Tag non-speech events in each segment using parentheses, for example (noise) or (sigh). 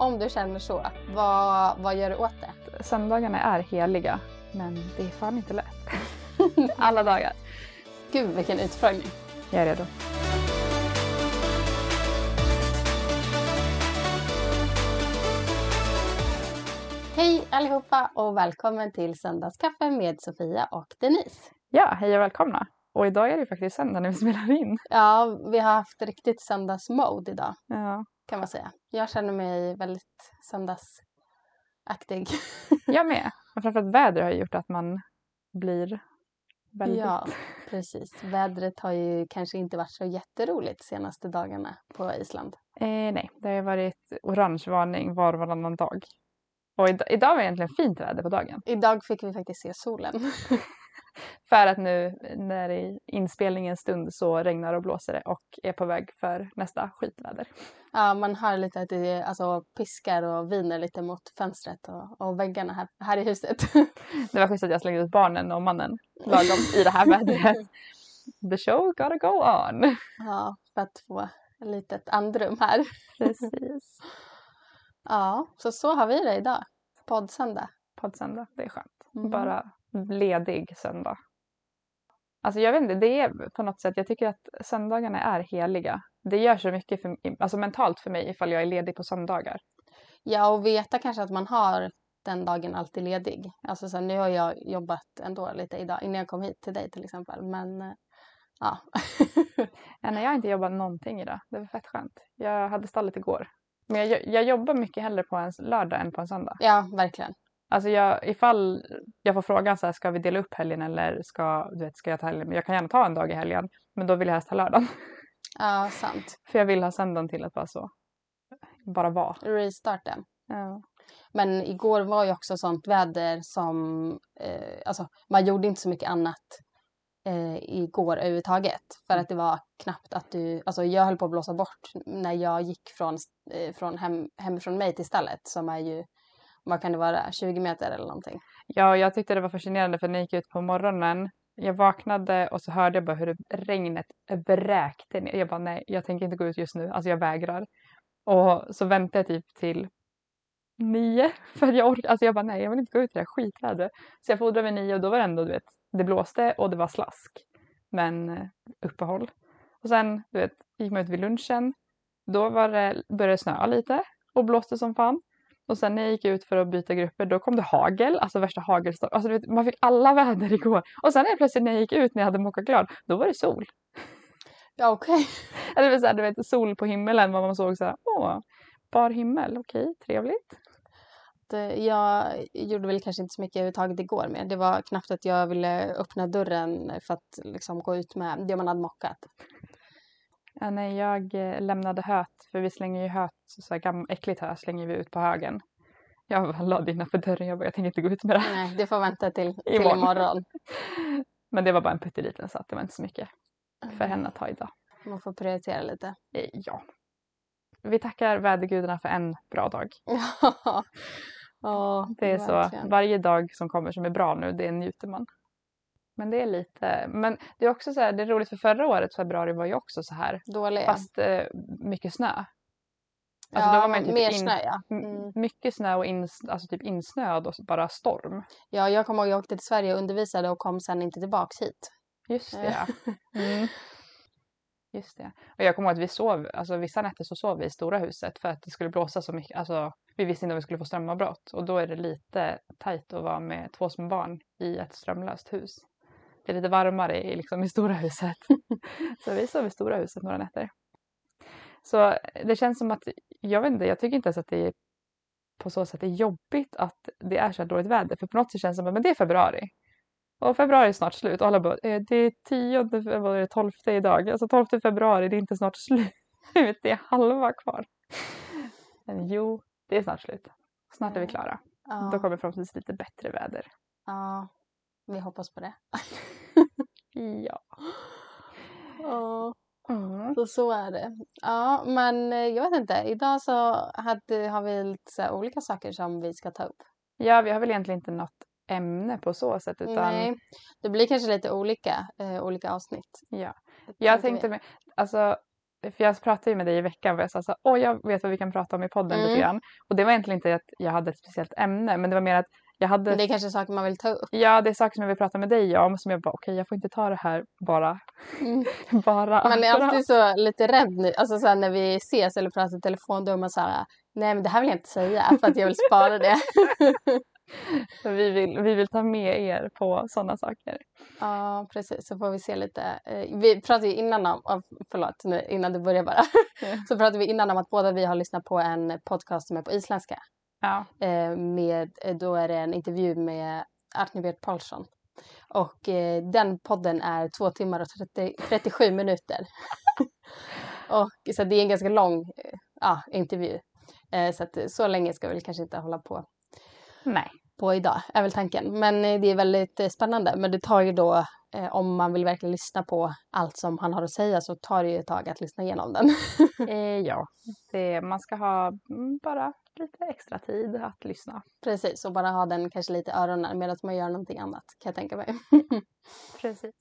Om du känner så, vad, vad gör du åt det? Söndagarna är heliga, men det är fan inte lätt. (laughs) Alla dagar. Gud vilken utfrågning. Jag är redo. Hej allihopa och välkommen till Söndagskaffe med Sofia och Denise. Ja, hej och välkomna. Och idag är det faktiskt söndag när vi spelar in. Ja, vi har haft riktigt söndagsmode idag Ja. Kan man säga. Jag känner mig väldigt söndagsaktig. (laughs) Jag med. Och framförallt väder har gjort att man blir väldigt... Ja, (laughs) precis. Vädret har ju kanske inte varit så jätteroligt de senaste dagarna på Island. Eh, nej, det har ju varit orange varning var och varannan dag. Och idag, idag var egentligen fint väder på dagen. Idag fick vi faktiskt se solen. (laughs) För att nu när det är inspelningens stund så regnar och blåser det och är på väg för nästa skitväder. Ja, man hör lite att det alltså, piskar och viner lite mot fönstret och, och väggarna här, här i huset. (laughs) Det var schysst att jag slängde ut barnen och mannen lagom i det här (laughs) vädret. The show gotta go on. ja, för att få ett litet andrum här. Precis. (laughs) Ja, så så har vi det idag. Poddsöndag. Poddsöndag, det är skönt. Mm. Bara ledig söndag. Alltså jag vet inte, det är på något sätt, jag tycker att söndagarna är heliga. Det gör så mycket för, alltså mentalt för mig ifall jag är ledig på söndagar. Ja, och veta kanske att man har den dagen alltid ledig. Alltså så nu har jag jobbat ändå lite idag innan jag kom hit till dig till exempel. Men eh, ja. (laughs) Ja, nej, jag har inte jobbat någonting idag. Det var fett skönt. Jag hade stallet igår. Men jag, jag jobbar mycket hellre på en lördag än på en söndag. ja, verkligen. Alltså jag, ifall jag får frågan så här, ska vi dela upp helgen eller ska, du vet, ska jag ta helgen? Men jag kan gärna ta en dag i helgen. Men då vill jag helst ha lördagen. (laughs) Ja, sant. För jag vill ha söndagen till att vara så. Bara vara. Restarten. Ja. Men igår var ju också sånt väder som, eh, alltså man gjorde inte så mycket annat eh, igår överhuvudtaget. För att det var knappt att du, alltså jag höll på att blåsa bort när jag gick från, eh, från hem, hemifrån mig till stallet som är ju, vad kan det vara, 20 meter eller någonting. ja, jag tyckte det var fascinerande för när jag gick ut på morgonen. Jag vaknade och så hörde jag bara hur regnet bräkte ner. Jag bara nej, jag tänker inte gå ut just nu. Alltså jag vägrar. Och så väntade jag typ till nio. (laughs) För jag orkade, alltså jag bara nej, jag vill inte gå ut i det här skitvädret. Så jag fodrade vid nio och då var det ändå, du vet, det blåste och det var slask. Men eh, uppehåll. Och sen, du vet, gick man ut vid lunchen. Då var det, började det snöa lite och blåste som fan. Och sen när jag gick ut för att byta grupper då kom det hagel, alltså värsta hagelstorm. Alltså vet, man fick alla (laughs) väder igår. Och sen helt plötsligt när jag gick ut när jag hade mockat klart, då var det sol. Ja, okej. (laughs) Eller så här, du vet, sol på himmelen, vad man såg så här, åh, bar himmel, okej, trevligt. Det- Jag gjorde väl kanske inte så mycket överhuvudtaget igår med. Det var knappt att jag ville öppna dörren för att liksom gå ut med det man hade mockat. Ja, nej, jag eh, lämnade höet, för vi slänger ju höet, så här äckligt hö slänger vi ut på högen. Jag la det innanför dörren, jag bara, jag tänker inte gå ut med det här. Nej, det får vänta till, (laughs) till Imorgon. imorgon. (laughs) Men det var bara en pytteliten så att det var inte så mycket för henne att ta idag. Man får prioritera lite. Eh, Ja. Vi tackar vädergudarna för en bra dag. (laughs) Ja, ja Det är så, verkligen. varje dag som kommer som är bra nu, det njuter man. Men det är lite, men det är också så här, det är roligt för förra året, februari var ju också så här. Dåliga. Fast eh, mycket snö. Alltså ja, då var man typ mer in- snö ja. Mm. Mycket snö och ins, alltså typ insnöad och bara storm. Ja, jag kommer ihåg jag åkte till Sverige och undervisade och kom sen inte tillbaks hit. Just det Eh. ja. (laughs) Mm. Just det. Och jag kommer ihåg att vi sov, alltså vissa nätter så sov vi i stora huset för att det skulle blåsa så mycket, alltså vi visste inte om vi skulle få strömavbrott och då är det lite tajt att vara med två små barn i ett strömlöst hus. Det är lite varmare i, liksom, i stora huset. (laughs) så vi sov i stora huset några nätter. Så det känns som att, jag vet inte, jag tycker inte ens att det är på så sätt är jobbigt att det är så här dåligt väder. För på något sätt känns det som att men det är februari. Och februari är snart slut. Och alla bara, eh, det är tionde, vad var det, tolfte idag. Alltså tolfte februari, det är inte snart (laughs) slut. Det är halva kvar. Men jo, det är snart slut. Snart är vi klara. Ja, Då kommer förhoppningsvis lite bättre väder. ja, vi hoppas på det. (laughs) Ja. Ja, Mm. så så är det. Ja, men eh, jag vet inte. Idag så hade, har vi lite olika saker som vi ska ta upp. Ja, vi har väl egentligen inte något ämne på så sätt. Utan, Nej, det blir kanske lite olika, eh, olika avsnitt. Ja. Jag tänkte, med, alltså för jag pratade ju med dig i veckan och jag sa så åh jag vet vad vi kan prata om i podden Mm. lite grann. Och det var egentligen inte att jag hade ett speciellt ämne men det var mer att jag hade, Men det är kanske saker man vill ta upp. ja det är saker som jag vill prata med dig om som jag bara okej jag får inte ta det här bara, Mm. (laughs) bara. Man är alltid så lite rädd nu. Alltså så när vi ses eller pratar i telefon då är man så här, nej men det här vill jag inte säga för att jag vill spara det. Så (laughs) vi, vill, vi vill ta med er på sådana saker. Ja, precis. Så får vi se lite. Eh, Vi pratade ju innan om, oh, förlåt, nu, innan du börjar bara. (laughs) Så pratade vi innan om att båda vi har lyssnat på en podcast som är på isländska. Ja, Eh, Med, eh, då är det en intervju med Arnibert Paulsson. Och eh, den podden är två timmar och 30, 37 minuter. (laughs) och, så det är en ganska lång ja, intervju. Så att så länge ska vi kanske inte hålla på nej. på idag, är väl tanken. Men det är väldigt spännande. Men det tar ju då, eh, om man vill verkligen lyssna på allt som han har att säga så tar det ju ett tag att lyssna igenom den. (laughs) Eh, ja, det, man ska ha mm, bara lite extra tid att lyssna. Precis, och bara ha den kanske lite i öronen medan man gör någonting annat kan jag tänka mig. (laughs) Precis.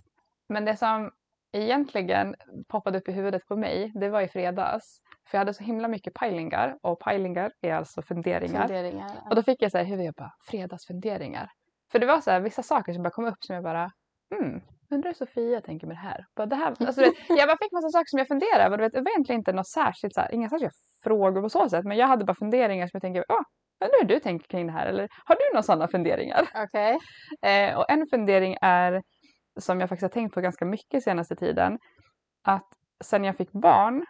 Men det som egentligen poppade upp i huvudet på mig, det var i fredags. För jag hade så himla mycket pejlingar och pejlingar är alltså funderingar. Funderingar. Och då fick jag så här i huvudet, jag bara fredagsfunderingar. För det var så här vissa saker som bara kom upp som jag bara, hmm, undrar hur Sofia tänker med det här. Bara, det här alltså, (laughs) vet, jag bara fick massa saker som jag funderade över. Det var egentligen inte något särskilt, så här, inga särskilda frågor på så sätt. Men jag hade bara funderingar som jag tänker, ja, undrar hur du tänker kring det här. Eller har du några sådana funderingar? (laughs) Okej. Eh, och en fundering är, som jag faktiskt har tänkt på ganska mycket senaste tiden, att sen jag fick barn,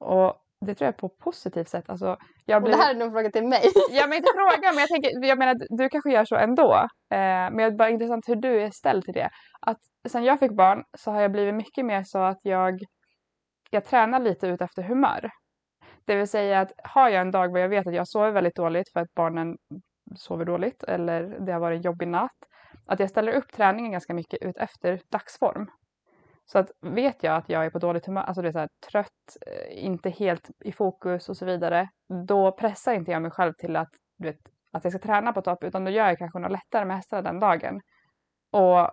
och det tror jag på ett positivt sätt, alltså jag Och blir... det här är nog en fråga till mig. (laughs) Jag menar inte fråga, men jag, tänker, jag menar du kanske gör så ändå. Eh, men det är bara intressant hur du är ställd till det. Att sen jag fick barn så har jag blivit mycket mer så att jag, jag tränar lite ut efter humör. Det vill säga att har jag en dag där jag vet att jag sover väldigt dåligt för att barnen sover dåligt eller det har varit en jobbig natt. Att jag ställer upp träningen ganska mycket ut efter dagsform. Så att vet jag att jag är på dåligt humör, alltså det är så här, trött, eh, inte helt i fokus och så vidare. Då pressar inte jag mig själv till att, du vet, att jag ska träna på topp utan då gör jag kanske något lättare med hästarna den dagen. Och,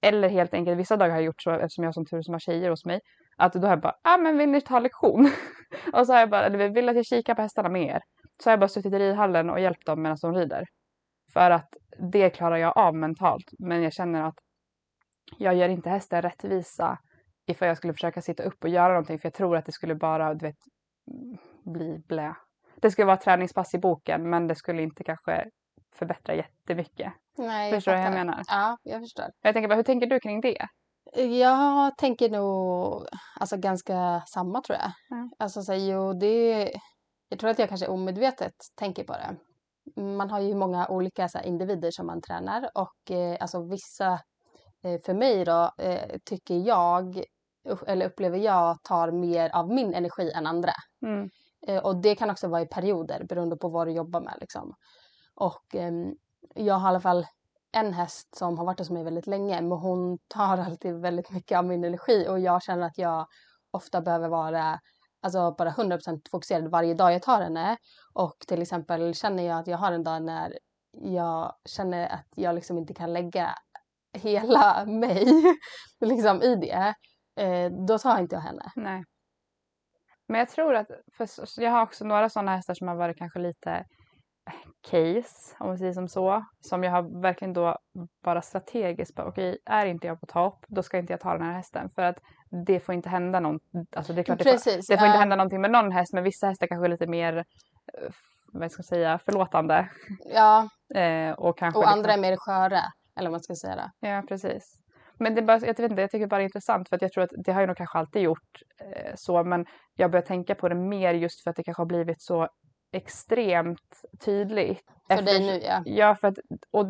eller helt enkelt, vissa dagar har jag gjort så eftersom jag som tur som har tjejer hos mig. Att då har jag bara, ja ah, men vill ni ta lektion? (laughs) och så har jag bara, eller vill att jag kikar på hästarna med er? Så har jag bara suttit i ridhallen och hjälpt dem medan de rider. För att det klarar jag av mentalt. Men jag känner att jag gör inte hästen rättvisa ifall jag skulle försöka sitta upp och göra någonting. För jag tror att det skulle bara, du vet, bli blä. Det skulle vara träningspass i boken men det skulle inte kanske förbättra jättemycket. Nej, Förstår du vad jag menar? Ja, jag förstår. Jag tänker bara, hur tänker du kring det? Jag tänker nog alltså, ganska samma tror jag. Mm. Alltså så, jo, det, jag tror att jag kanske omedvetet tänker på det. Man har ju många olika så individer som man tränar och eh, alltså vissa, för mig då, eh, tycker jag, eller upplever jag, tar mer av min energi än andra. Mm. Eh, och det kan också vara i perioder beroende på vad du jobbar med. Liksom. Och ehm, jag har i alla fall en häst som har varit hos mig väldigt länge men hon tar (laughs) alltid väldigt mycket av min energi och jag känner att jag ofta behöver vara alltså bara 100% fokuserad varje dag jag tar henne. Och till exempel känner jag att jag har en dag när jag känner att jag liksom inte kan lägga hela mig (laughs) liksom i det. Eh, då tar inte jag henne. Nej. Men jag tror att, för jag har också några sådana hästar som har varit kanske lite eh, case, om man säger som så. Som jag har verkligen då bara strategiskt bara, okej, är inte jag på topp, då ska inte jag ta den här hästen. För att det får inte hända någon, alltså det är klart det får, Precis. det får inte ja. hända någonting med någon häst, men vissa hästar kanske är lite mer, eh, vad ska jag säga, förlåtande. Ja, (laughs) Eh, och kanske och liksom- andra är mer sköra. Eller vad man ska säga. Då. Ja, precis. Men det är bara, jag vet inte, jag tycker bara det är intressant för att jag tror att det har jag nog kanske alltid gjort eh, så men jag börjar tänka på det mer just för att det kanske har blivit så extremt tydligt. För dig Efter- nu ja. Ja, för att, och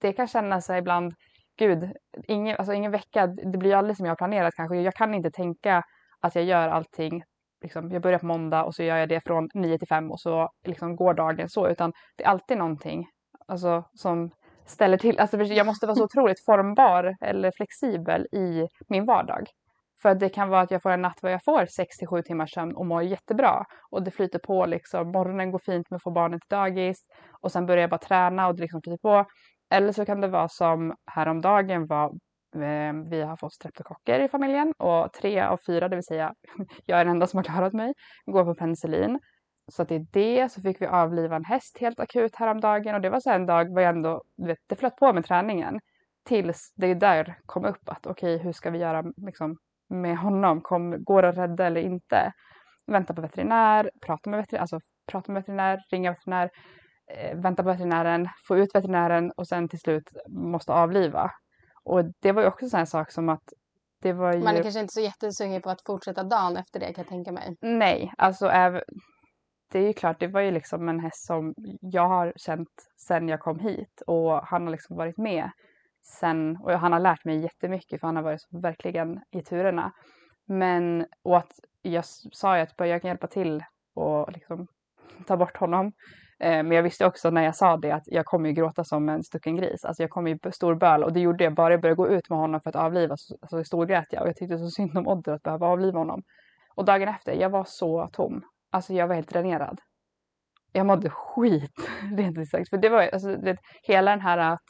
det kan kännas så ibland, gud, ingen, alltså ingen vecka, det blir ju aldrig som jag har planerat kanske. Jag kan inte tänka att jag gör allting, liksom, jag börjar på måndag och så gör jag det från 9 till 5 och så liksom går dagen så, utan det är alltid någonting alltså, som ställer till, alltså jag måste vara så (laughs) otroligt formbar eller flexibel i min vardag. För det kan vara att jag får en natt där jag får 6 till 7 timmars sömn och mår jättebra. Och det flyter på liksom, morgonen går fint med att få barnen till dagis och sen börjar jag bara träna och det liksom flyter på. Eller så kan det vara som häromdagen var Eh, vi har fått streptokocker i familjen och tre av fyra, det vill säga (laughs) jag är den enda som har klarat mig, går på penicillin. Så att det är det. Så fick vi avliva en häst helt akut häromdagen och det var så en dag var jag ändå, vet, det flöt på med träningen. Tills det där kom upp att okej, okay, hur ska vi göra liksom, med honom? Kom, går det att rädda eller inte? Vänta på veterinär, prata med veterinär, alltså prata med veterinär, ringa veterinär, eh, vänta på veterinären, få ut veterinären och sen till slut måste avliva. Och det var ju också en sån sak som att det var ju... Man är kanske inte så jättesugen på att fortsätta dagen efter det kan jag tänka mig. Nej, alltså äv det är ju klart, det var ju liksom en häst som jag har känt sen jag kom hit och han har liksom varit med sen och han har lärt mig jättemycket för han har varit verkligen i turerna. Men och att jag sa ju att jag kan hjälpa till och liksom ta bort honom. Eh, men jag visste också när jag sa det att jag kommer ju gråta som en stucken gris. Alltså jag kommer ju storböla och det gjorde jag bara jag började gå ut med honom för att avliva. Så storgrät jag och jag tyckte så synd om Odder att behöva avliva honom. Och dagen efter, jag var så tom. Alltså jag var helt dränerad. Jag mådde skit (laughs) rent ut sagt. För det var alltså, det, hela den här att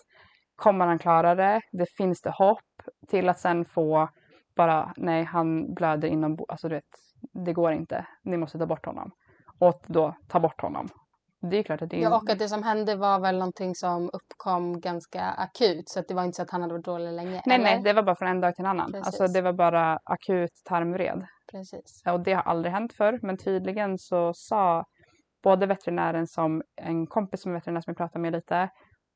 kommer han klara det? Det finns det hopp till att sen få bara nej, han blöder inom, alltså du vet, det går inte. Ni måste ta bort honom. Och då ta bort honom. Det är klart att det är... Ja, och att det som hände var väl någonting som uppkom ganska akut. Så att det var inte så att han hade varit dålig länge. Nej, eller? nej, det var bara från en dag till en annan. Precis. Alltså det var bara akut tarmvred. Precis. Och det har aldrig hänt förr. Men tydligen så sa både veterinären som en kompis som är veterinär som jag pratade med lite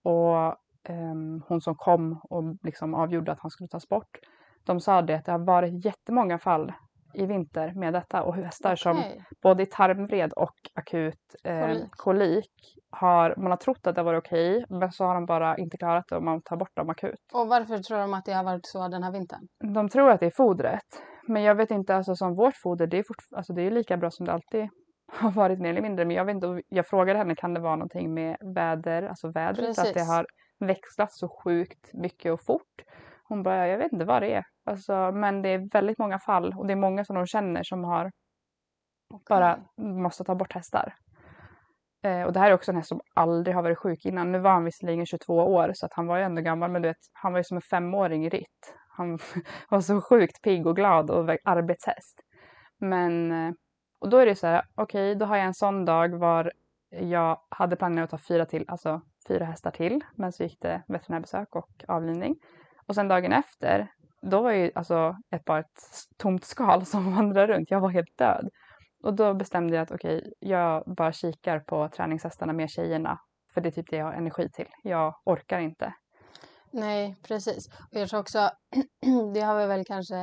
och um, hon som kom och liksom avgjorde att han skulle tas bort. De sa det att det har varit jättemånga fall i vinter med detta och hästar okay. som både i tarmvred och akut eh, kolik. kolik. har, man har trott att det var okej okay, men så har de bara inte klarat det och man tar bort dem akut. Och varför tror de att det har varit så den här vintern? De tror att det är fodret. Men jag vet inte, alltså som vårt foder det är, fort, alltså, det är lika bra som det alltid (laughs) har varit mer eller mindre. Men jag vet inte, jag frågade henne kan det vara någonting med väder, alltså vädret, Precis. att det har växlat så sjukt mycket och fort. Hon bara, jag vet inte vad det är. Alltså, men det är väldigt många fall och det är många som de känner som har okay. bara måste ta bort hästar. Eh, och det här är också en häst som aldrig har varit sjuk innan. Nu var han visserligen 22 år så att han var ju ändå gammal men du vet, han var ju som en femåring i ritt. Han (laughs) var så sjukt pigg och glad och arbetshäst. Men, eh, och då är det så här, okej okay, då har jag en sån dag var jag hade planerat att ta fyra till, alltså fyra hästar till. Men så gick det veterinärbesök och avlivning. Och sen dagen efter, då var ju alltså ett bara ett tomt skal (laughs) som vandrade runt. Jag var helt död. Och då bestämde jag att okej, okay, jag bara kikar på träningshästarna med tjejerna. För det är typ det jag har energi till. Jag orkar inte. Nej, precis. Och jag tror också, (clears throat) det har vi väl kanske,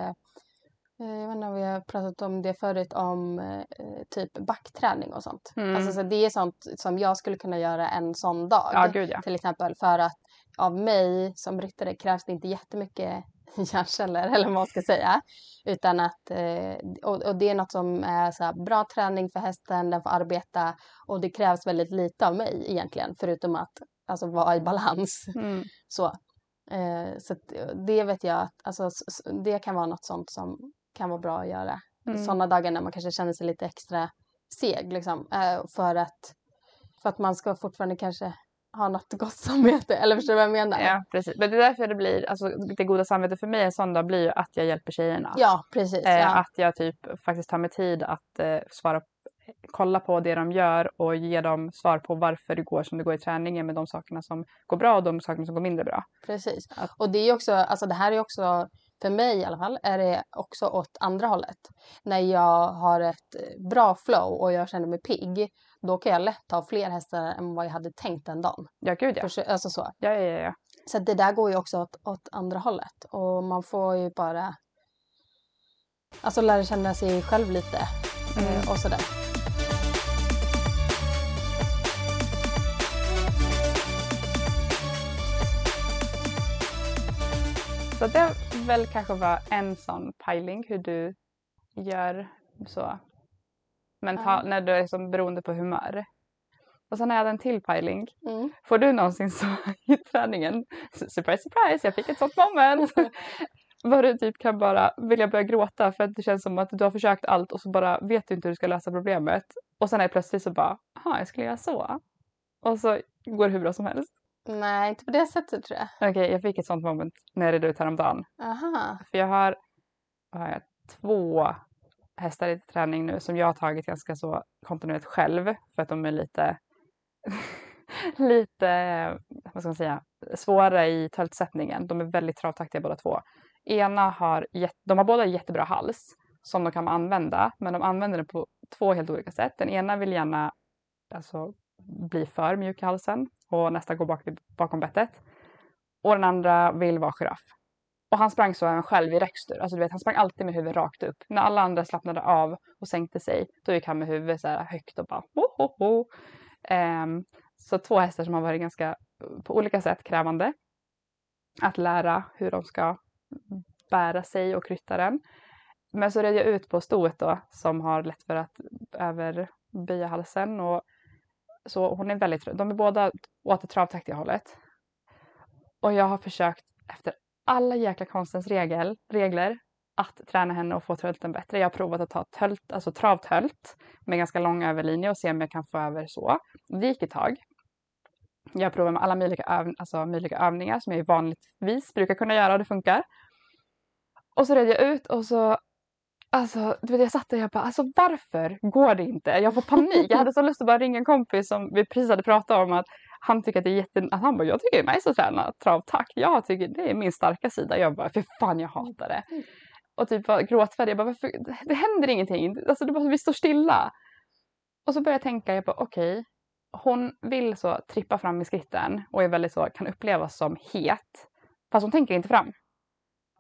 eh, jag vet inte om vi har pratat om det förut, om eh, typ backträning och sånt. Mm. Alltså så det är sånt som jag skulle kunna göra en sån dag. Ja, gud, ja. Till exempel för att av mig som ryttare krävs det inte jättemycket (laughs) hjärnceller eller vad man ska säga. Utan att, eh, och, det är något som är så bra träning för hästen, den får arbeta och det krävs väldigt lite av mig egentligen förutom att alltså, vara i balans. Mm. Så, eh, så det vet jag att alltså, det kan vara något sånt som kan vara bra att göra. Mm. Sådana dagar när man kanske känner sig lite extra seg liksom, eh, för, att, för att man ska fortfarande kanske ha något (laughs) gott samvete. Eller förstår du vad jag menar? Ja, precis. Men det är därför det blir, alltså det goda samvetet för mig en sån dag blir ju att jag hjälper tjejerna. Ja, precis. Eh, ja. Att jag typ faktiskt tar mig tid att eh, svara kolla på det de gör och ge dem svar på varför det går som det går i träningen med de sakerna som går bra och de sakerna som går mindre bra. Precis. Att... Och det är också, alltså det här är också för mig i alla fall är det också åt andra hållet. När jag har ett bra flow och jag känner mig pigg då kan jag lätt ha fler hästar än vad jag hade tänkt den dagen. Ja, gud ja. För, alltså så. Ja, ja, ja. Så det där går ju också åt, åt andra hållet och man får ju bara alltså lära känna sig själv lite mm. Eh, och sådär. Så det väl kanske var en sån pejling hur du gör så mental, ja. när du är som beroende på humör. Och sen har jag en till pejling. Mm. Får du någonsin så (laughs) i träningen, surprise surprise, jag fick ett sånt moment. (laughs) Var du typ kan bara vilja börja gråta för att det känns som att du har försökt allt och så bara vet du inte hur du ska lösa problemet. Och sen är plötsligt så bara, jaha jag skulle göra så. Och så går det hur bra som helst. Nej, inte på det sättet tror jag. Okej, jag fick ett sånt moment när jag red ut häromdagen. Aha. För jag har, har jag, två hästar i träning nu som jag har tagit ganska så kontinuerligt själv för att de är lite, (laughs) lite, vad ska man säga, svåra i töltsättningen. De är väldigt travtaktiga båda två. Ena har, de har båda jättebra hals som de kan använda, men de använder den på två helt olika sätt. Den ena vill gärna alltså, bli för mjuk i halsen och nästa går bak, bakom bettet. Och den andra vill vara giraff. Och han sprang så även själv i räckstur. Alltså du vet, han sprang alltid med huvudet rakt upp. När alla andra slappnade av och sänkte sig, då gick han med huvudet så här högt och bara ho, ho, ho. Um, så två hästar som har varit ganska på olika sätt krävande. Att lära hur de ska bära sig och krytta den. Men så red jag ut på stoet då som har lätt för att överböja halsen och så hon är väldigt, de är båda åt det travtaktiga hållet. Och jag har försökt efter alla jäkla konstens regel, regler att träna henne och få tölten bättre. Jag har provat att ta tölt, alltså travtölt med ganska lång överlinje och se om jag kan få över så. Det gick ett tag. Jag provar med alla möjliga, öv, alltså möjliga övningar som jag vanligtvis brukar kunna göra och det funkar. Och så red jag ut och så Alltså, du vet, jag satt där och jag bara, alltså varför går det inte? Jag får panik. Jag hade så lust att bara ringa en kompis som vi precis hade pratat om att han tycker att det är jätte... Att han bara, jag tycker det är nice att träna travtakt. Jag tycker det är min starka sida. Jag bara, för fan jag hatar det. Och typ var gråtfärdig. Jag bara, varför? Det händer ingenting. Alltså det bara, vi står stilla. Och så började jag tänka, jag bara okej. Okay, hon vill så trippa fram i skritten och är väldigt så, kan upplevas som het. Fast hon tänker inte fram.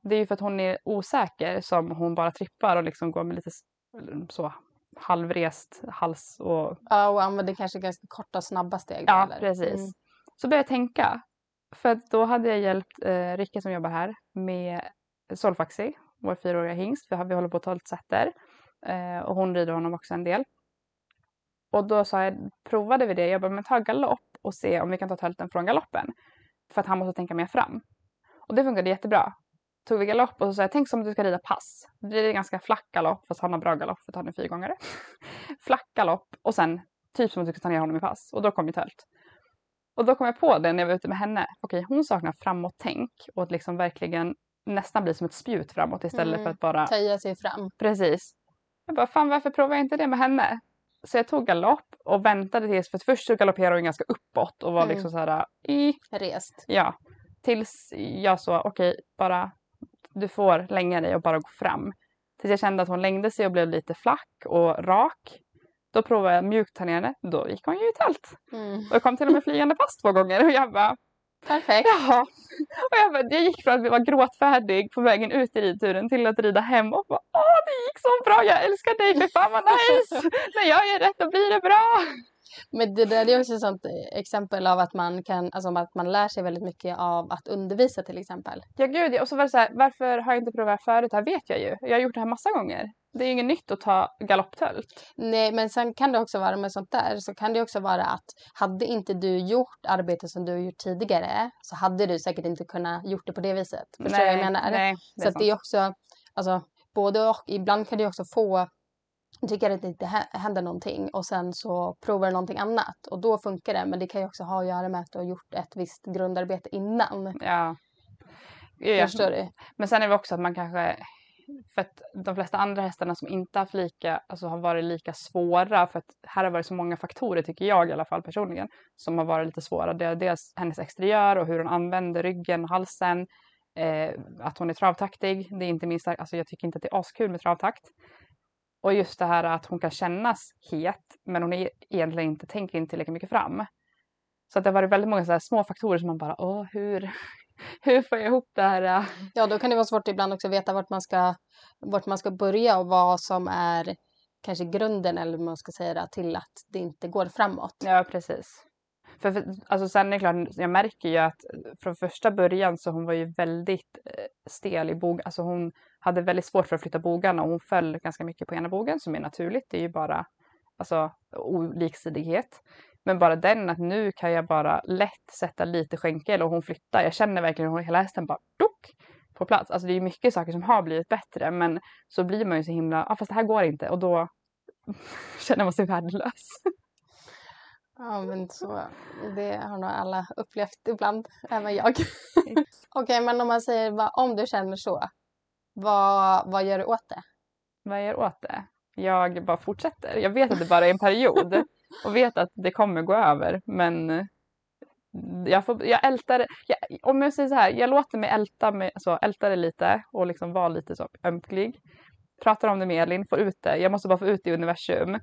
Det är ju för att hon är osäker som hon bara trippar och liksom går med lite så halvrest hals och... Ja, och använder kanske ganska korta snabba steg. Ja, eller? precis. Mm. Så började jag tänka. För då hade jag hjälpt eh, Ricka som jobbar här med Solfaxi, vår fyraåriga hingst. Vi, har, vi håller på att ta sätter. Eh, och hon rider honom också en del. Och då sa jag, provade vi det. Jag bara, men ta galopp och se om vi kan ta tölten från galoppen. För att han måste tänka mer fram. Och det funkade jättebra tog vi galopp och så sa jag, tänk som du ska rida pass. Det blir ganska flack galopp, fast han har bra galopp för att han är fyrgångare. (laughs) flack galopp och sen typ som att du ska ta ner honom i pass. Och då kom ju tölt. Och då kom jag på det när jag var ute med henne. Okej, hon saknar framåt-tänk och att liksom verkligen nästan bli som ett spjut framåt istället mm, för att bara... Töja sig fram. Precis. Jag bara, fan varför provar jag inte det med henne? Så jag tog galopp och väntade tills, för först så galopperade hon ganska uppåt och var mm. liksom så här i... Rest. Ja. Tills jag så, okej, bara du får länga dig och bara gå fram. Tills jag kände att hon längde sig och blev lite flack och rak. Då provade jag mjukt nere. Då gick hon ju i tält. Mm. Och kom till och med flygande fast två gånger och jag bara Perfekt. Jaha. Och jag, bara, jag gick från att vi var gråtfärdig på vägen ut i ridturen till att rida hem och bara Åh, det gick så bra, jag älskar dig, för fan vad nice! (laughs) När jag gör rätt då blir det bra! Men det där är också ett sånt exempel av att man kan, alltså att man lär sig väldigt mycket av att undervisa till exempel. Ja gud, och så var det så här, varför har jag inte provat förut? Det här vet jag ju. Jag har gjort det här massa gånger. Det är ju inget nytt att ta galopptölt. Nej, men sen kan det också vara med sånt där så kan det också vara att hade inte du gjort arbete som du har gjort tidigare så hade du säkert inte kunnat gjort det på det viset. Förstår du vad jag menar? Nej, det så att det är också, alltså både och. Ibland kan du också få tycker att det inte händer någonting och sen så provar du någonting annat och då funkar det. Men det kan ju också ha att göra med att du har gjort ett visst grundarbete innan. Ja. ja. Förstår du? Men sen är det också att man kanske för att de flesta andra hästarna som inte haft lika, alltså har varit lika svåra, för att här har varit så många faktorer tycker jag i alla fall personligen, som har varit lite svåra. Det är dels hennes exteriör och hur hon använder ryggen och halsen, eh, att hon är travtaktig. Det är inte minst, alltså jag tycker inte att det är askul med travtakt. Och just det här att hon kan kännas het men hon är egentligen inte, tänker inte tillräckligt mycket fram. Så att det har varit väldigt många så små faktorer som man bara, åh hur, (laughs) hur får jag ihop det här? Ja, då kan det vara svårt ibland också att veta vart man ska, vart man ska börja och vad som är kanske grunden eller man ska säga det, till att det inte går framåt. Ja, precis. För, för, alltså sen är det klart, jag märker ju att från första början så hon var ju väldigt eh, stel i bogen. Alltså hon hade väldigt svårt för att flytta bogarna och hon föll ganska mycket på ena bogen som är naturligt. Det är ju bara alltså, oliksidighet. Men bara den att nu kan jag bara lätt sätta lite skänkel och hon flyttar. Jag känner verkligen hur hela hästen bara dock på plats. Alltså det är mycket saker som har blivit bättre men så blir man ju så himla, ja ah, fast det här går inte och då (laughs) känner man sig värdelös. Ja, men så, det har nog alla upplevt ibland, även jag. (laughs) Okej, men om man säger vad, om du känner så, vad, vad gör du åt det? Vad jag gör åt det? Jag bara fortsätter. Jag vet att det bara är en period och vet att det kommer gå över men jag, får, jag ältar jag, om jag säger så här, jag låter mig älta, med, alltså, älta det lite och liksom vara lite så ömklig. Pratar om det med Elin, får ut det. Jag måste bara få ut det i universum.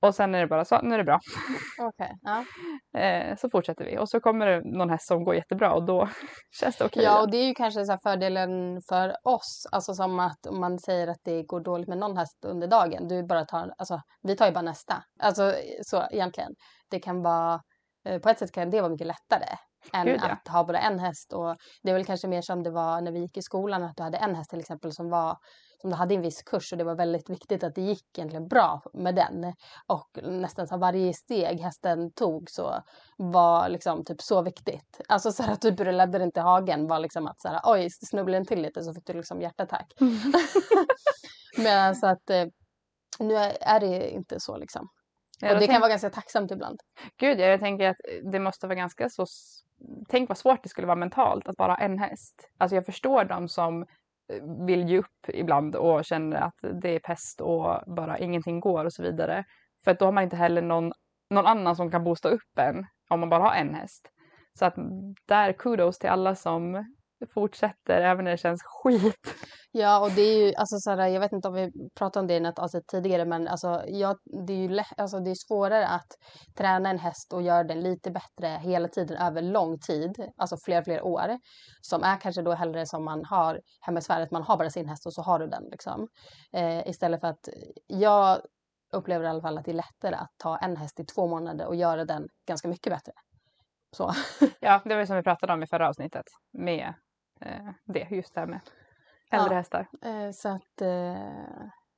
Och sen är det bara så, nu är det bra. Okej, ja. (laughs) Eh, så fortsätter vi och så kommer det någon häst som går jättebra och då (laughs) känns det okej. Ja, och det är ju kanske så fördelen för oss, alltså som att om man säger att det går dåligt med någon häst under dagen, du bara tar, alltså vi tar ju bara nästa. Alltså så egentligen. Det kan vara, eh, på ett sätt kan det vara mycket lättare än Gud, ja. att ha bara en häst och det är väl kanske mer som det var när vi gick i skolan att du hade en häst till exempel som var som du hade en viss kurs och det var väldigt viktigt att det gick egentligen bra med den. Och nästan så varje steg hästen tog så var liksom typ så viktigt. Alltså så här att typ du ledde den till hagen var liksom att så här oj snubblade den till lite så fick du liksom hjärtattack. (laughs) Men så att eh, nu är, det inte så liksom. Ja, och det tänk- kan vara ganska tacksamt ibland. Gud, ja, jag tänker att det måste vara ganska så... Tänk vad svårt det skulle vara mentalt att bara ha en häst. Alltså jag förstår de som vill ge upp ibland och känner att det är pest och bara ingenting går och så vidare. För att då har man inte heller någon, någon annan som kan boosta upp en om man bara har en häst. Så att där kudos till alla som fortsätter även när det känns skit. Ja, och det är ju, alltså så här, jag vet inte om vi pratade om det i något avsnitt tidigare, men alltså, ja, det är ju alltså, det är svårare att träna en häst och göra den lite bättre hela tiden över lång tid, alltså fler fler år, som är kanske då hellre som man har hemma i Sverige, att man har bara sin häst och så har du den liksom. Eh, istället för att jag upplever i alla fall att det är lättare att ta en häst i två månader och göra den ganska mycket bättre. Så. Ja, det var ju som vi pratade om i förra avsnittet med det, just det här med äldre Ja. hästar. Eh, så att eh,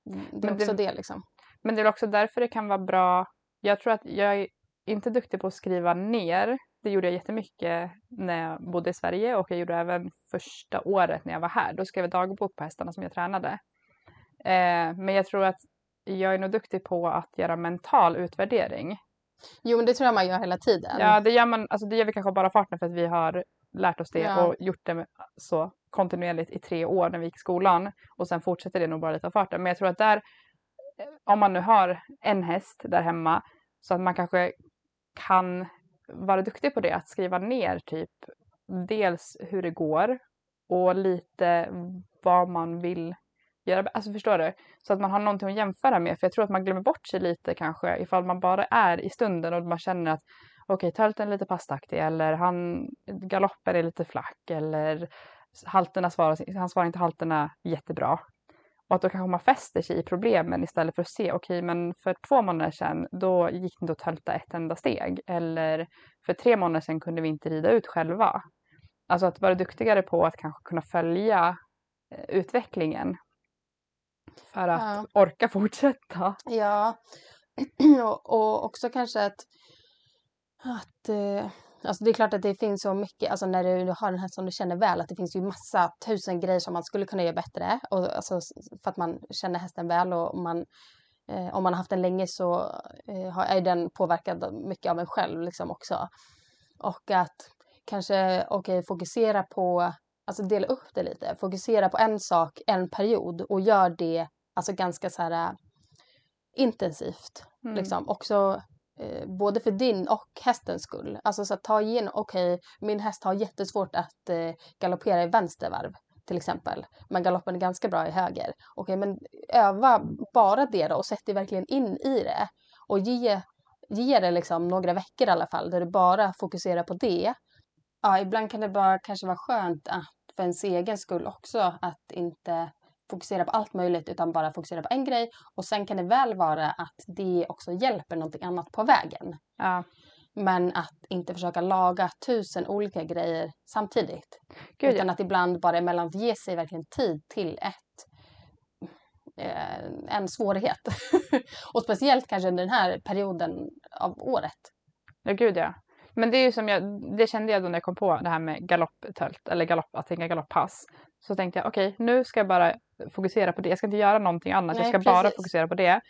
det är Men det- också det liksom. Men det är också därför det kan vara bra. Jag tror att jag är inte duktig på att skriva ner. Det gjorde jag jättemycket när jag bodde i Sverige och jag gjorde även första året när jag var här. Då skrev jag dagbok på hästarna som jag tränade. Eh, men jag tror att jag är nog duktig på att göra mental utvärdering. Jo, men det tror jag man gör hela tiden. Ja, det gör, man, alltså det gör vi kanske bara farten för att vi har lärt oss det Ja. och gjort det så kontinuerligt i tre år när vi gick i skolan. Och sen fortsätter det nog bara lite av farten. Men jag tror att där, eh, om man nu har en häst där hemma, så att man kanske kan vara duktig på det, att skriva ner typ dels hur det går och lite vad man vill göra. Alltså förstår du? Så att man har någonting att jämföra med. För jag tror att man glömmer bort sig lite kanske ifall man bara är i stunden och man känner att okej, tölten är lite pastaktig eller han, galoppen är lite flack eller halterna svarar, han svarar inte halterna jättebra. Och att då kanske man fäster sig i problemen istället för att se, okej men för två månader sedan då gick det inte att tölta ett enda steg. Eller för tre månader sedan kunde vi inte rida ut själva. Alltså att vara duktigare på att kanske kunna följa eh, utvecklingen. För att Ja. orka fortsätta. Ja, (clears throat) och, och också kanske att, att eh, alltså det är klart att det finns så mycket, alltså när du har den här som du känner väl, att det finns ju massa tusen grejer som man skulle kunna göra bättre. Och, alltså, för att man känner hästen väl och man, eh, om man har haft den länge så eh, är den påverkad mycket av en själv liksom också. Och att kanske, okej, fokusera på, alltså dela upp det lite, fokusera på en sak en period och gör det alltså ganska så här intensivt. Mm. Liksom. Också eh, både för din och hästens skull. Alltså så att ta igenom, okej, min häst har jättesvårt att eh, galoppera i vänstervarv till exempel. Men galoppen är ganska bra i höger. Okej, men öva bara det då och sätt dig verkligen in i det. Och ge, ge det liksom några veckor i alla fall där du bara fokuserar på det. Ja, ibland kan det bara kanske vara skönt att för ens egen skull också att inte fokusera på allt möjligt utan bara fokusera på en grej och sen kan det väl vara att det också hjälper någonting annat på vägen. Ja. Men att inte försöka laga tusen olika grejer samtidigt. Gud, utan ja. att ibland bara emellanåt ge sig verkligen tid till ett eh, en svårighet. (laughs) och speciellt kanske under den här perioden av året. Ja, gud ja. Men det är ju som jag, det kände jag då när jag kom på det här med galopptölt, eller galopp, att tänka galopppass. Så tänkte jag, okej, nu ska jag bara fokusera på det. Jag ska inte göra någonting annat. jag Nej, ska bara precis. fokusera på det.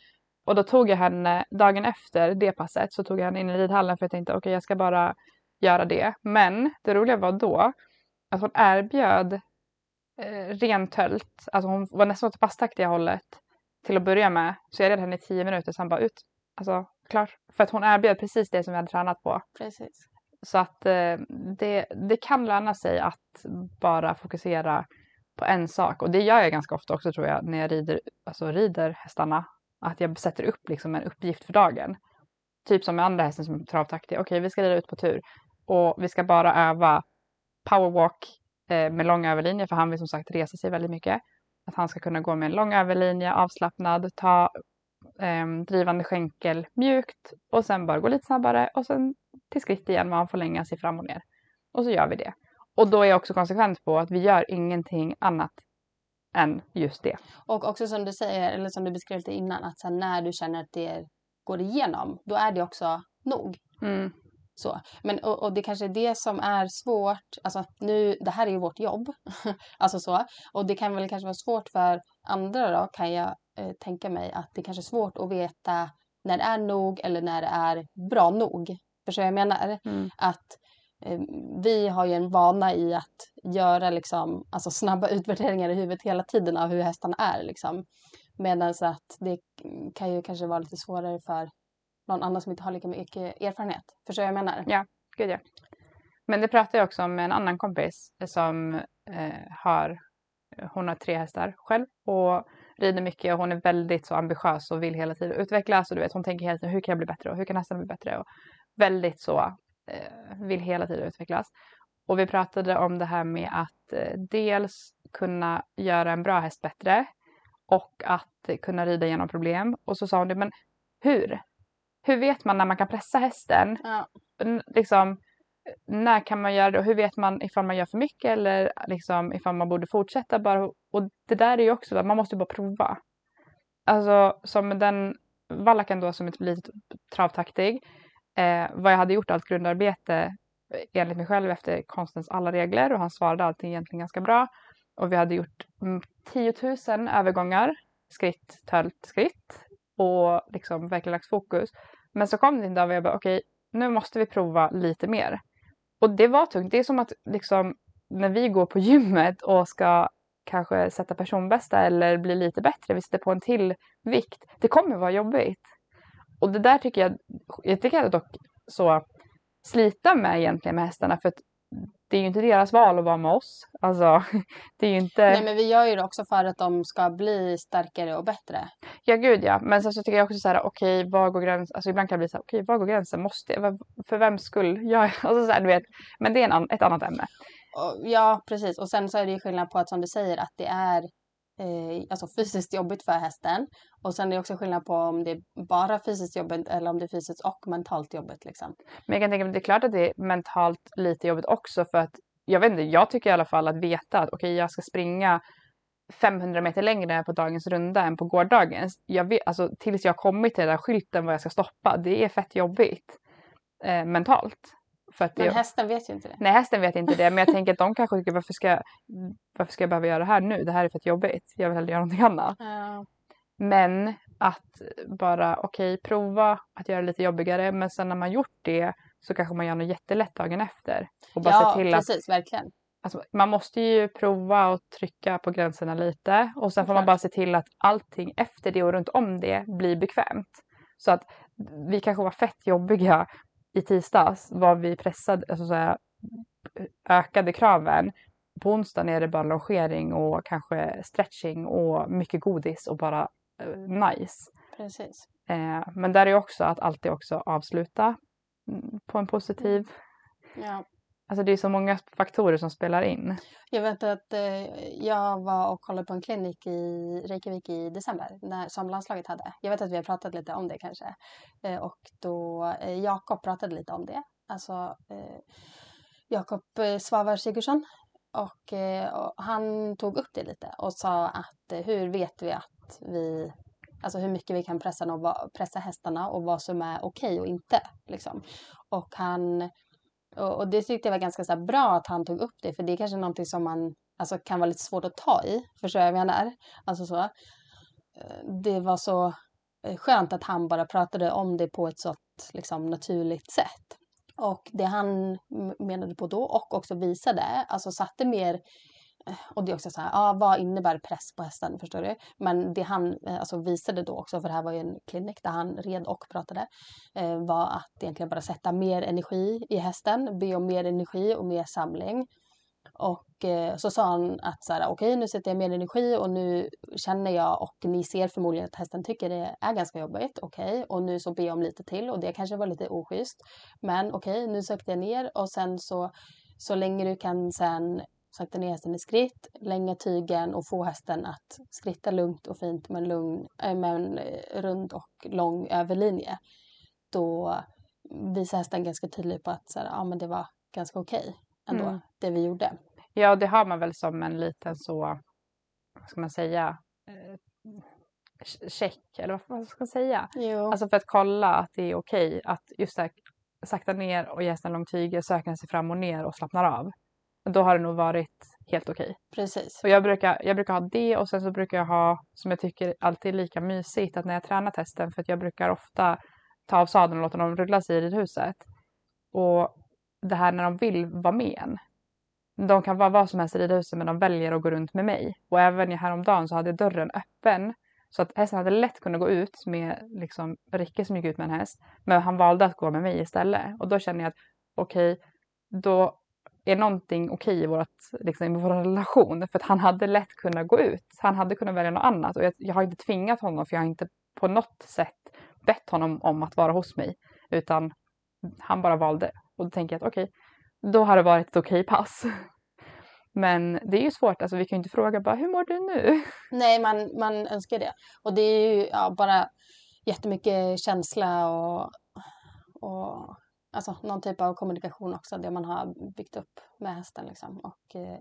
Och då tog jag henne, dagen efter det passet, så tog jag henne in i ridhallen för jag tänkte okej okay, jag ska bara göra det. Men det roliga var då att hon erbjöd eh, rentölt, alltså hon var nästan åt passtaktiga hållet till att börja med. Så jag red henne i tio minuter, sen bara ut. Alltså klart. För att hon erbjöd precis det som vi hade tränat på. Precis. Så att eh, det, det kan löna sig att bara fokusera på en sak. Och det gör jag ganska ofta också tror jag när jag rider, alltså rider hästarna. Att jag sätter upp liksom en uppgift för dagen. Typ som med andra hästen som är. Okej, okay, vi ska rida ut på tur. Och vi ska bara öva powerwalk eh, med lång överlinje för han vill som sagt resa sig väldigt mycket. Att han ska kunna gå med en lång överlinje, avslappnad, ta eh, drivande skänkel mjukt och sen bara gå lite snabbare och sen till skritt igen man får länga sig fram och ner. Och så gör vi det. Och då är jag också konsekvent på att vi gör ingenting annat än just det. Och också som du säger, eller som du beskrev lite innan, att sen när du känner att det går igenom, då är det också nog. Mm. Så. Men, och, och, det kanske är det som är svårt. Alltså, nu, det här är ju vårt jobb. (laughs) alltså så. Och det kan väl kanske vara svårt för andra då, kan jag eh, tänka mig. Att det kanske är svårt att veta när det är nog eller när det är bra nog. Förstår jag menar? Mm. Att Ehm, vi har ju en vana i att göra liksom, alltså snabba (laughs) utvärderingar i huvudet hela tiden av hur hästarna är. Liksom. Medan att det kan ju kanske vara lite svårare för någon annan som inte har lika mycket erfarenhet. Förstår jag menar? Ja, gud ja. Men det pratade jag också om med en annan kompis som eh, har, hon har tre hästar själv och rider mycket och hon är väldigt så ambitiös och vill hela tiden utvecklas och du vet hon tänker hela tiden hur kan jag bli bättre och hur kan hästarna bli bättre och väldigt så vill hela tiden utvecklas. Och vi pratade om det här med att eh, dels kunna göra en bra häst bättre och att kunna rida igenom problem. Och så sa hon det, men hur? hur vet man när man kan pressa hästen? Ja. Liksom, när kan man göra det och hur vet man ifall man gör för mycket eller liksom ifall man borde fortsätta bara. Och det där är ju också, man måste bara prova. Alltså som den vallaken då som är lite travtaktig. Eh, vad jag hade gjort allt grundarbete eh, enligt mig själv efter konstens alla regler och han svarade allting egentligen ganska bra. Och vi hade gjort mm, 10 000 övergångar, skritt, tölt, skritt och liksom verkligen lagt fokus. Men så kom det en dag och jag bara okej, okay, nu måste vi prova lite mer. Och det var tungt. Det är som att liksom när vi går på gymmet och ska kanske sätta personbästa eller bli lite bättre, vi sätter på en till vikt. Det kommer vara jobbigt. Och det där tycker jag, jag tycker dock så slita med egentligen med hästarna för att det är ju inte deras val att vara med oss. Alltså, (laughs) det är ju inte... Nej, men vi gör ju det också för att de ska bli starkare och bättre. Ja, gud ja. Men sen så tycker jag också så här, okej, okay, var går gränsen? Alltså ibland kan det bli så här, okej, okay, var går gränsen? Måste jag? För vems skull? Ja, (laughs) alltså så här, du vet. Men det är en, ett annat ämne. Ja, precis. Och sen så är det ju skillnad på att som du säger att det är eh, alltså fysiskt jobbigt för hästen. Och sen är det också skillnad på om det är bara fysiskt jobbigt eller om det är fysiskt och mentalt jobbigt. Liksom. Men jag kan tänka mig, det är klart att det är mentalt lite jobbigt också för att jag vet inte, jag tycker i alla fall att veta att okej, okay, jag ska springa 500 meter längre på dagens runda än på gårdagens. Jag vet, alltså, tills jag kommit till den där skylten var jag ska stoppa, det är fett jobbigt eh, mentalt. För att men det, hästen vet ju inte det. Nej, hästen vet inte det. Men jag (laughs) tänker att de kanske tycker varför ska, varför ska jag behöva göra det här nu? Det här är fett jobbigt. Jag vill hellre göra någonting annat. Ja. Men att bara okej, okay, prova att göra det lite jobbigare. Men sen när man gjort det så kanske man gör något jättelätt dagen efter. Och bara ja, se till precis, att, verkligen. Alltså, man måste ju prova och trycka på gränserna lite och sen får man bara se till att allting efter det och runt om det blir bekvämt. Så att vi kanske var fett jobbiga i tisdags var vi pressade, alltså så här, ökade kraven. På onsdagen är det bara longering och kanske stretching och mycket godis och bara uh, nice. Precis. Eh, men där är också att alltid också avsluta mm, på en positiv. Ja. Alltså det är så många faktorer som spelar in. Jag vet att eh, jag var och kollade på en klinik i Reykjavik i december när, som landslaget hade. Jag vet att vi har pratat lite om det kanske. Eh, och då eh, Jakob pratade lite om det. Alltså eh, Jakob eh, Svavar Sigurdsson. Och, eh, och, han tog upp det lite och sa att eh, hur vet vi att vi Alltså hur mycket vi kan pressa, pressa hästarna och vad som är okej okay och inte. Liksom. Och han och, och det tyckte jag var ganska så bra att han tog upp det för det är kanske någonting som man alltså, kan vara lite svårt att ta i. Förstår jag vad jag menar? Alltså så. Eh, det var så eh, skönt att han bara pratade om det på ett så liksom, naturligt sätt. Och det han menade på då och också visade, alltså satte mer Eh, och det är också så här, ah, vad innebär press på hästen? Förstår du? Men det han eh, alltså, visade då också, för det här var ju en klinik där han red och pratade, eh, var att egentligen bara sätta mer energi i hästen, be om mer energi och mer samling. Och eh, så sa han att så här, okej okay, nu sätter jag mer energi och nu känner jag och ni ser förmodligen att hästen tycker det är ganska jobbigt. Okej, okay. och nu så ber jag om lite till och det kanske var lite oschysst. Men okej, okay, nu sökte jag ner och sen så, så länge du kan sen sakta ner hästen i skritt, länga tygen och få hästen att skritta lugnt och fint med en, lugn, äh, med en eh, rund och lång överlinje. Då visar hästen ganska tydligt på att så här, ja, men det var ganska okej ändå, mm. det vi gjorde. Ja, det har man väl som en liten så, vad ska man säga, eh, check eller vad ska man säga? Jo. Alltså för att kolla att det är okej att just här, sakta ner och ge en lång tygel, söka sig fram och ner och slappnar av. Då har det nog varit helt okej. Precis. Och jag brukar, jag brukar ha det och sen så brukar jag ha, som jag tycker alltid är lika mysigt, att när jag tränar testen, för att jag brukar ofta ta av sadeln och låta dem rulla sig i ridhuset. Och det här när de vill vara med en. De kan vara vad som helst i ridhuset men de väljer att gå runt med mig. Och även häromdagen så hade dörren öppen. Så att hästen hade lätt kunnat gå ut med liksom Ricke som gick ut med en häst. Men han valde att gå med mig istället. Och då känner jag att okej, okay, då är någonting okej okay i, vårat, liksom, i vår relation. För att han hade lätt kunnat gå ut. Han hade kunnat välja något annat. Och jag, jag har inte tvingat honom för jag har inte på något sätt bett honom om att vara hos mig. Utan han bara valde. Och då tänker jag att okej, okay, då har det varit ett okej okay pass. (laughs) Men det är ju svårt, alltså vi kan ju inte fråga bara hur mår du nu? (laughs) Nej, man, man önskar det. Och det är ju ja, bara jättemycket känsla och, och alltså, någon typ av kommunikation också, det man har byggt upp med hästen. Liksom. Och, eh,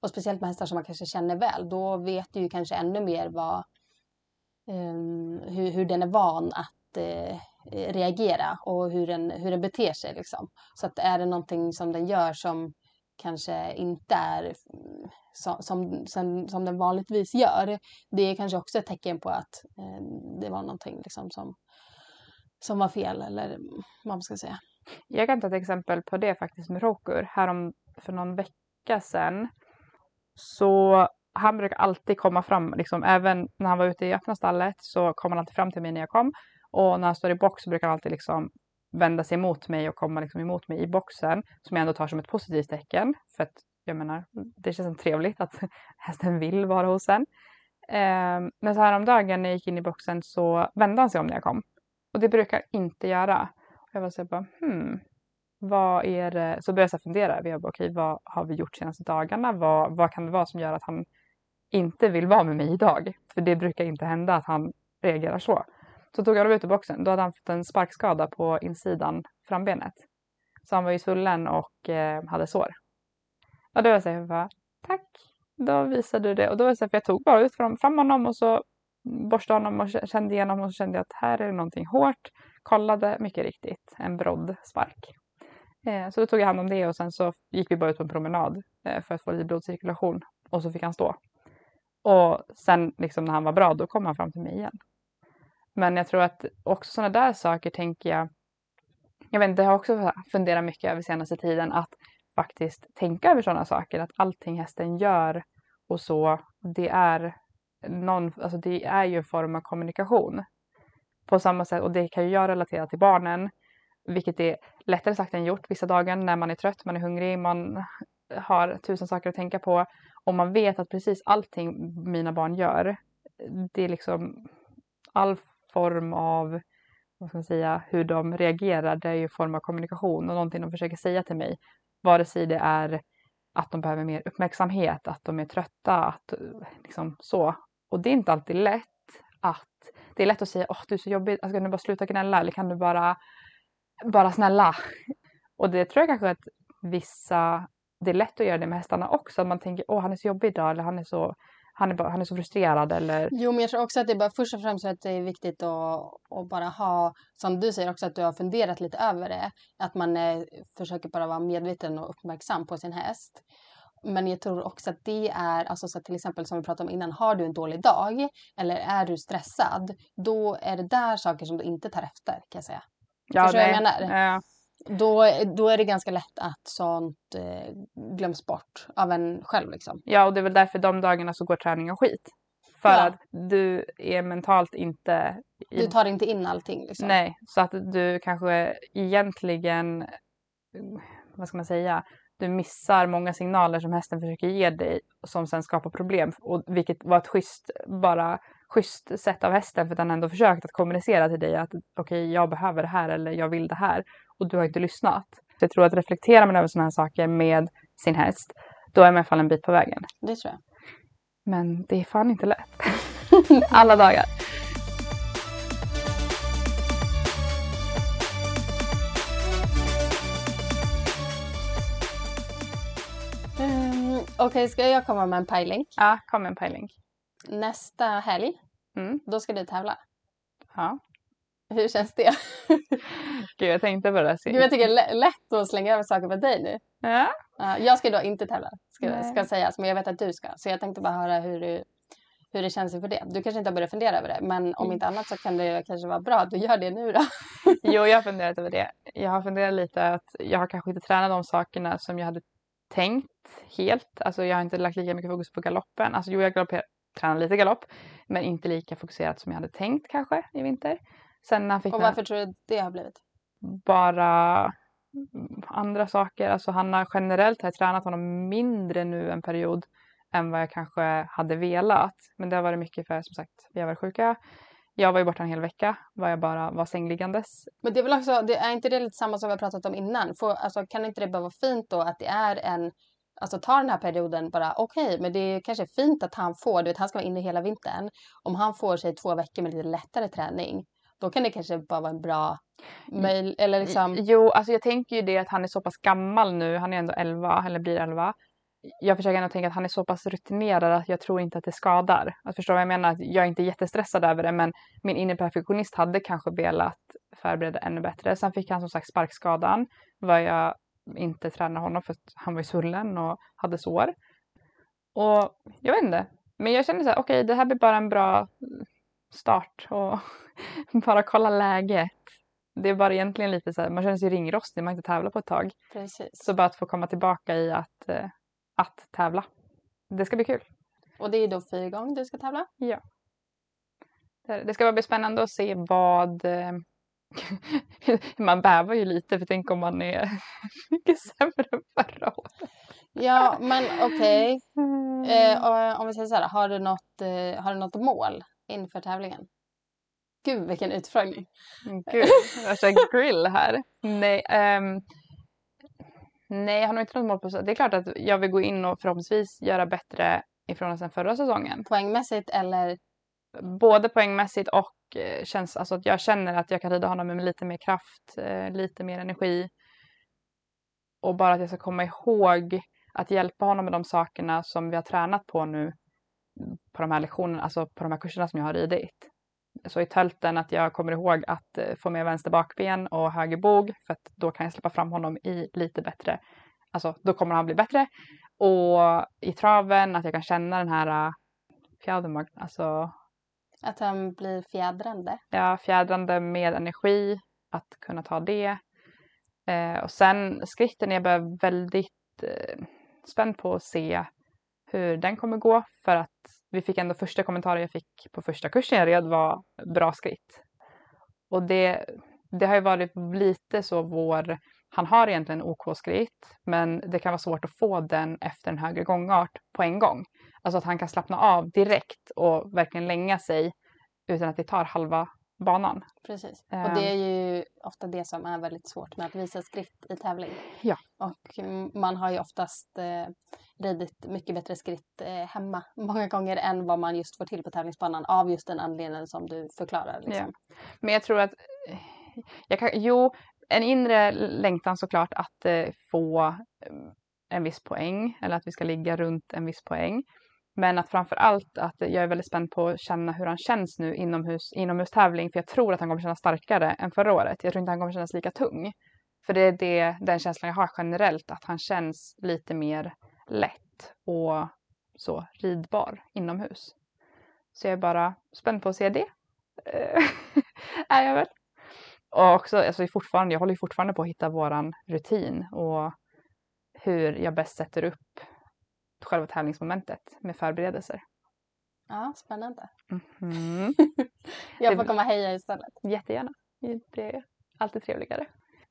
och speciellt med hästar som man kanske känner väl, då vet du ju kanske ännu mer vad, um, hur, hur den är van att uh, reagera och hur den, hur den beter sig. Liksom. Så att är det någonting som den gör som kanske inte är som, som, som, som den vanligtvis gör, det är kanske också ett tecken på att eh, det var någonting liksom som, som var fel eller vad man ska säga. Jag kan ta ett exempel på det faktiskt med Rokur. Härom för någon vecka sedan så han brukar alltid komma fram, liksom, även när han var ute i öppna stallet så kom han alltid fram till mig när jag kom. Och när han står i box så brukar han alltid liksom vända sig mot mig och komma liksom emot mig i boxen. Som jag ändå tar som ett positivt tecken. För att jag menar, det känns trevligt att (laughs) hästen vill vara hos en. Eh, men så här om dagen när jag gick in i boxen så vände han sig om när jag kom. Och det brukar inte göra. Jag var så bara, hmm, vad är det? Så började jag fundera. Jag bara, okay, vad har vi gjort senaste dagarna? Vad, vad kan det vara som gör att han inte vill vara med mig idag? För det brukar inte hända att han reagerar så. Så tog jag honom ut ur boxen. Då hade han fått en sparkskada på insidan frambenet. Så han var ju svullen och eh, hade sår. Och då var jag så här, bara, tack. Då visade du det. Och då var det så här, för jag tog bara ut fram, fram honom och så borstade honom och kände igenom och så kände jag att här är det någonting hårt. Kollade mycket riktigt, en brodd spark. Eh, så då tog jag hand om det och sen så gick vi bara ut på en promenad eh, för att få lite blodcirkulation. Och så fick han stå. Och sen liksom när han var bra då kom han fram till mig igen. Men jag tror att också sådana där saker tänker jag, jag vet inte, jag har också funderat mycket över senaste tiden att faktiskt tänka över sådana saker, att allting hästen gör och så, det är någon, alltså det är ju en form av kommunikation. På samma sätt, och det kan ju jag relatera till barnen, vilket är lättare sagt än gjort vissa dagar när man är trött, man är hungrig, man har tusen saker att tänka på och man vet att precis allting mina barn gör, det är liksom all form av vad ska man säga, hur de reagerar, det är ju en form av kommunikation och någonting de försöker säga till mig. Vare sig det är att de behöver mer uppmärksamhet, att de är trötta, att liksom så. Och det är inte alltid lätt att, det är lätt att säga åh du är så jobbig, alltså, kan du bara sluta gnälla eller kan du bara, bara snälla. Och det tror jag kanske att vissa, det är lätt att göra det med hästarna också, att man tänker åh han är så jobbig idag eller han är så han är, bara, han är så frustrerad eller... Jo, men jag tror också att det är bara först och främst att det är viktigt att, att bara ha, som du säger också, att du har funderat lite över det. Att man eh, försöker bara vara medveten och uppmärksam på sin häst men jag tror också att det är, alltså så till exempel som vi pratade om innan, har du en dålig dag eller är du stressad, då är det där saker som du inte tar efter kan jag säga. Ja, Förstår du vad jag menar? Ja. Då, då är det ganska lätt att sånt eh, glöms bort av en själv liksom. ja, och det är väl därför de dagarna så går träningen skit. För Ja. att du är mentalt inte... i- Du tar inte in allting liksom. Nej, så att du kanske egentligen, vad ska man säga, du missar många signaler som hästen försöker ge dig som sen skapar problem. Och vilket var ett schysst, bara schysst sätt av hästen för att den ändå försökt att kommunicera till dig att okej, jag behöver det här eller jag vill det här och du har inte lyssnat. Så jag tror att reflekterar man över sådana här saker med sin häst, då är man i alla fall en bit på vägen. Det tror jag. Men det är fan inte lätt. (laughs) Alla dagar. Okej, ska jag komma med en pejling? Ja, kom med en pejling. Nästa helg, Mm. då ska du tävla. Ja. Hur känns det? (laughs) Gud, jag tänkte på det Gud, jag tycker det är lä- lätt att slänga över saker på dig nu. Ja. Ja, jag ska då inte tävla, ska, ska sägas, men jag vet att du ska. Så jag tänkte bara höra hur, du, hur det känns inför det. Du kanske inte har börjat fundera över det, men om Mm. inte annat så kan det kanske vara bra att du gör det nu då. Jo, jag har funderat över det. Jag har funderat lite att jag har kanske inte tränat de sakerna som jag hade tänkt helt. Alltså jag har inte lagt lika mycket fokus på galoppen. Alltså jo, jag galopper, tränar lite galopp, men inte lika fokuserat som jag hade tänkt kanske i vinter. Sen när han fick Och den- varför tror du det har blivit? bara andra saker. Alltså han har generellt har jag tränat honom mindre nu en period än vad jag kanske hade velat. Men det har varit mycket för som sagt, vi har varit sjuka. Jag var ju borta en hel vecka, var jag bara var sängliggandes. Men det är väl också, det, är inte det lite samma som vi har pratat om innan? För, alltså, kan inte det bara vara fint då att det är en, alltså ta den här perioden bara, okej, men det är kanske fint att han får, du vet han ska vara inne hela vintern. Om han får sig två veckor med lite lättare träning, då kan det kanske bara vara en bra möjl, eller liksom, Jo, alltså jag tänker ju det att han är så pass gammal nu, han är ändå 11 eller blir 11. Jag försöker ändå tänka att han är så pass rutinerad att jag tror inte att det skadar. Att förstå vad jag menar? Att jag är inte jättestressad över det men min inre perfektionist hade kanske velat förbereda ännu bättre. Sen fick han som sagt sparkskadan vad jag inte tränade honom för att han var ju svullen och hade sår. Och jag vet inte. Men jag känner så här, okej det här blir bara en bra start och (laughs) bara kolla läget. Det är bara egentligen lite så här, man känner sig ringrostig, man har inte tävlat på ett tag. precis. Så bara att få komma tillbaka i att, eh, att tävla. Det ska bli kul. Och det är då fyra gånger du ska tävla? Det det ska bli spännande att se vad... eh, (laughs) man bävar ju lite för tänk om man är (laughs) mycket sämre än förra året. Ja, men okej. Eh, och om vi säger så här, har du något, eh, har du något mål inför tävlingen? Gud, vilken utfrågning. Mm, Gud, värsta grill här. Nej, ehm, nej, jag har nog inte något mål på så. Det är klart att jag vill gå in och förhoppningsvis göra bättre ifrån oss än förra säsongen. Poängmässigt eller? Både poängmässigt och eh, känns, alltså att jag känner att jag kan rida honom med lite mer kraft, eh, lite mer energi. Och bara att jag ska komma ihåg att hjälpa honom med de sakerna som vi har tränat på nu på de här lektionerna, alltså på de här kurserna som jag har ridit. Så i tölten att jag kommer ihåg att eh, få med vänster bakben och höger bog för att då kan jag släppa fram honom i lite bättre, alltså då kommer han bli bättre. Och i traven att jag kan känna den här uh, fjädermag, alltså Att han blir fjädrande? ja, fjädrande med energi, att kunna ta det. Eh, och sen skritten är jag bara väldigt eh, spänd på att se hur den kommer gå för att vi fick ändå första kommentaren jag fick på första kursen jag red var bra skritt. Och det, det har ju varit lite så vår, han har egentligen OK-skritt men det kan vara svårt att få den efter en högre gångart på en gång. Alltså att han kan slappna av direkt och verkligen länga sig utan att det tar halva banan. Precis. Och det är ju ofta det som är väldigt svårt med att visa skritt i tävling. Ja. Och mm, man har ju oftast eh, ridit mycket bättre skritt eh, hemma många gånger än vad man just får till på tävlingsbanan av just den anledningen som du förklarar. Liksom. Men jag tror att, eh, jag kan, jo, en inre längtan såklart att eh, få eh, en viss poäng eller att vi ska ligga runt en viss poäng. Men att framför allt att jag är väldigt spänd på att känna hur han känns nu inomhus, inomhustävling för jag tror att han kommer kännas starkare än förra året. Jag tror inte han kommer kännas lika tung. För det är det, den känslan jag har generellt, att han känns lite mer lätt. och så ridbar inomhus. Så jag är bara spänd på att se det. (laughs) Är jag väl. Och också, alltså fortfarande, jag håller fortfarande på att hitta våran rutin och hur jag bäst sätter upp själva tävlingsmomentet med förberedelser. Ja, spännande. Mhm. (laughs) Jag får komma och heja istället. Jättegärna. Det är alltid trevligare.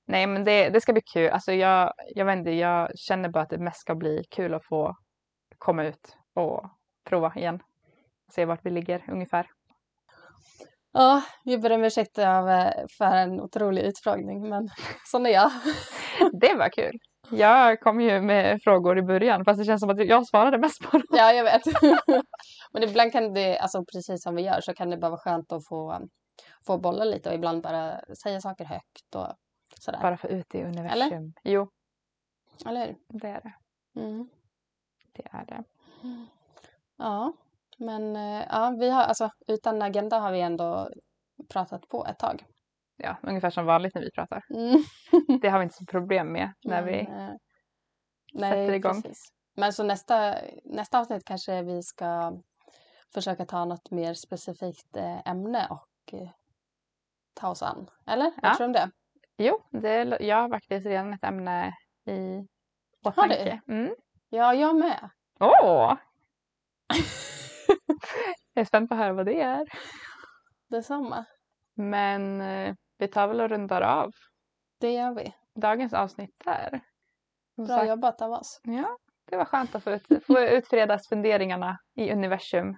Nej men det, det ska bli kul. Alltså jag, jag vet inte, jag känner bara att det mest ska bli kul att få komma ut och prova igen. Se vart vi ligger ungefär. Ja, vi ber om ursäkt eh, för en otrolig utfrågning, men (laughs) sån är jag. (laughs) Det var kul. Jag kom ju med frågor i början fast det känns som att jag svarade mest på dem. Ja, jag vet. (laughs) men ibland kan det, alltså precis som vi gör, så kan det bara vara skönt att få, få bolla lite och ibland bara säga saker högt och sådär. Bara få ut det i universum. Jo, Eller hur? det är det. Mm. Det är det. Ja, men eh, ja, vi har alltså utan agenda har vi ändå pratat på ett tag. Ja, ungefär som vanligt när vi pratar. Mm. (laughs) Det har vi inte så problem med när Men, vi eh, sätter igång. Precis. Men så nästa, nästa avsnitt kanske vi ska försöka ta något mer specifikt eh, ämne och eh, ta oss an. Eller? Vad Ja. tror du om det? Jo, det, jag har faktiskt redan ett ämne i Har åtanke. Mm. Ja, jag med. Åh! (laughs) jag är spänd på att höra vad det är. Detsamma. Men eh, vi tar väl och rundar av Det gör vi. dagens avsnitt där. Bra sagt, jobbat av oss. Ja, det var skönt att få, ut, få ut fredagsfunderingarna i universum.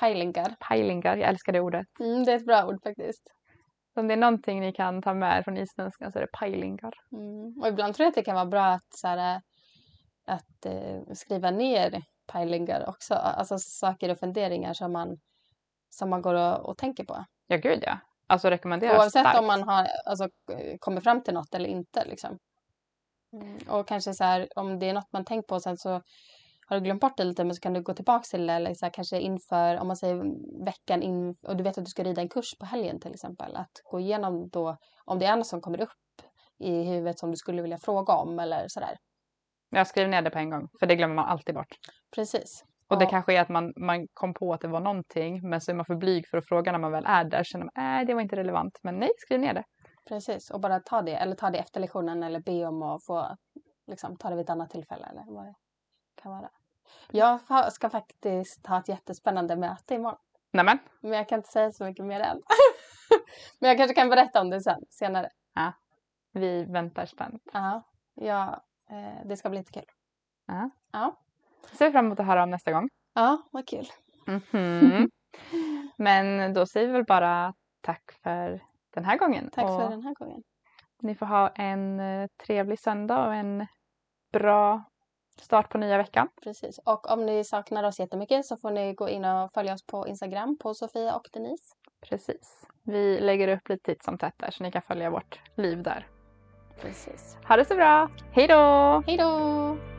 Pejlingar. Pejlingar, jag älskar det ordet. Mm, det är ett bra ord faktiskt. Om det är någonting ni kan ta med från isländskan så är det pejlingar. Mm. Och ibland tror jag att det kan vara bra att, så här, att eh, skriva ner pejlingar också. Alltså saker och funderingar som man, som man går och, och tänker på. Ja, gud ja. Alltså rekommenderar Oavsett starkt. om man har alltså, eh, kommit fram till något eller inte. Liksom. Mm. Och kanske så här, om det är något man tänkt på sen så har du glömt bort det lite men så kan du gå tillbaka till det. Eller så här, kanske inför, om man säger veckan in och du vet att du ska rida en kurs på helgen till exempel. Att gå igenom då om det är något som kommer upp i huvudet som du skulle vilja fråga om eller sådär. Jag skriver ner det på en gång, för det glömmer man alltid bort. Precis. Och det Ja. kanske är att man, man kom på att det var någonting, men så är man för blyg för att fråga när man väl är där. Känner man, äh, det var inte relevant. Men nej, skriv ner det. Precis, och bara ta det. Eller ta det efter lektionen eller be om att få liksom, ta det vid ett annat tillfälle. Eller vad det kan vara. Jag ska faktiskt ha ett jättespännande möte imorgon. Nämen, Men jag kan inte säga så mycket mer än. (laughs) Men jag kanske kan berätta om det sen, senare. vi väntar spänt. Ja, ja eh, det ska bli lite kul. Ja. Ja, Ser fram emot att höra om nästa gång. ja vad kul. Mhm. (laughs) Men då säger vi väl bara tack för den här gången. Tack och för den här gången. Ni får ha en eh, trevlig söndag och en bra start på nya veckan. Precis. Och om ni saknar oss jättemycket så får ni gå in och följa oss på Instagram på Sofia och Denise. Precis. Vi lägger upp lite titt som tätt där så ni kan följa vårt liv där. Precis. Ha det så bra! Hej då! Hej då!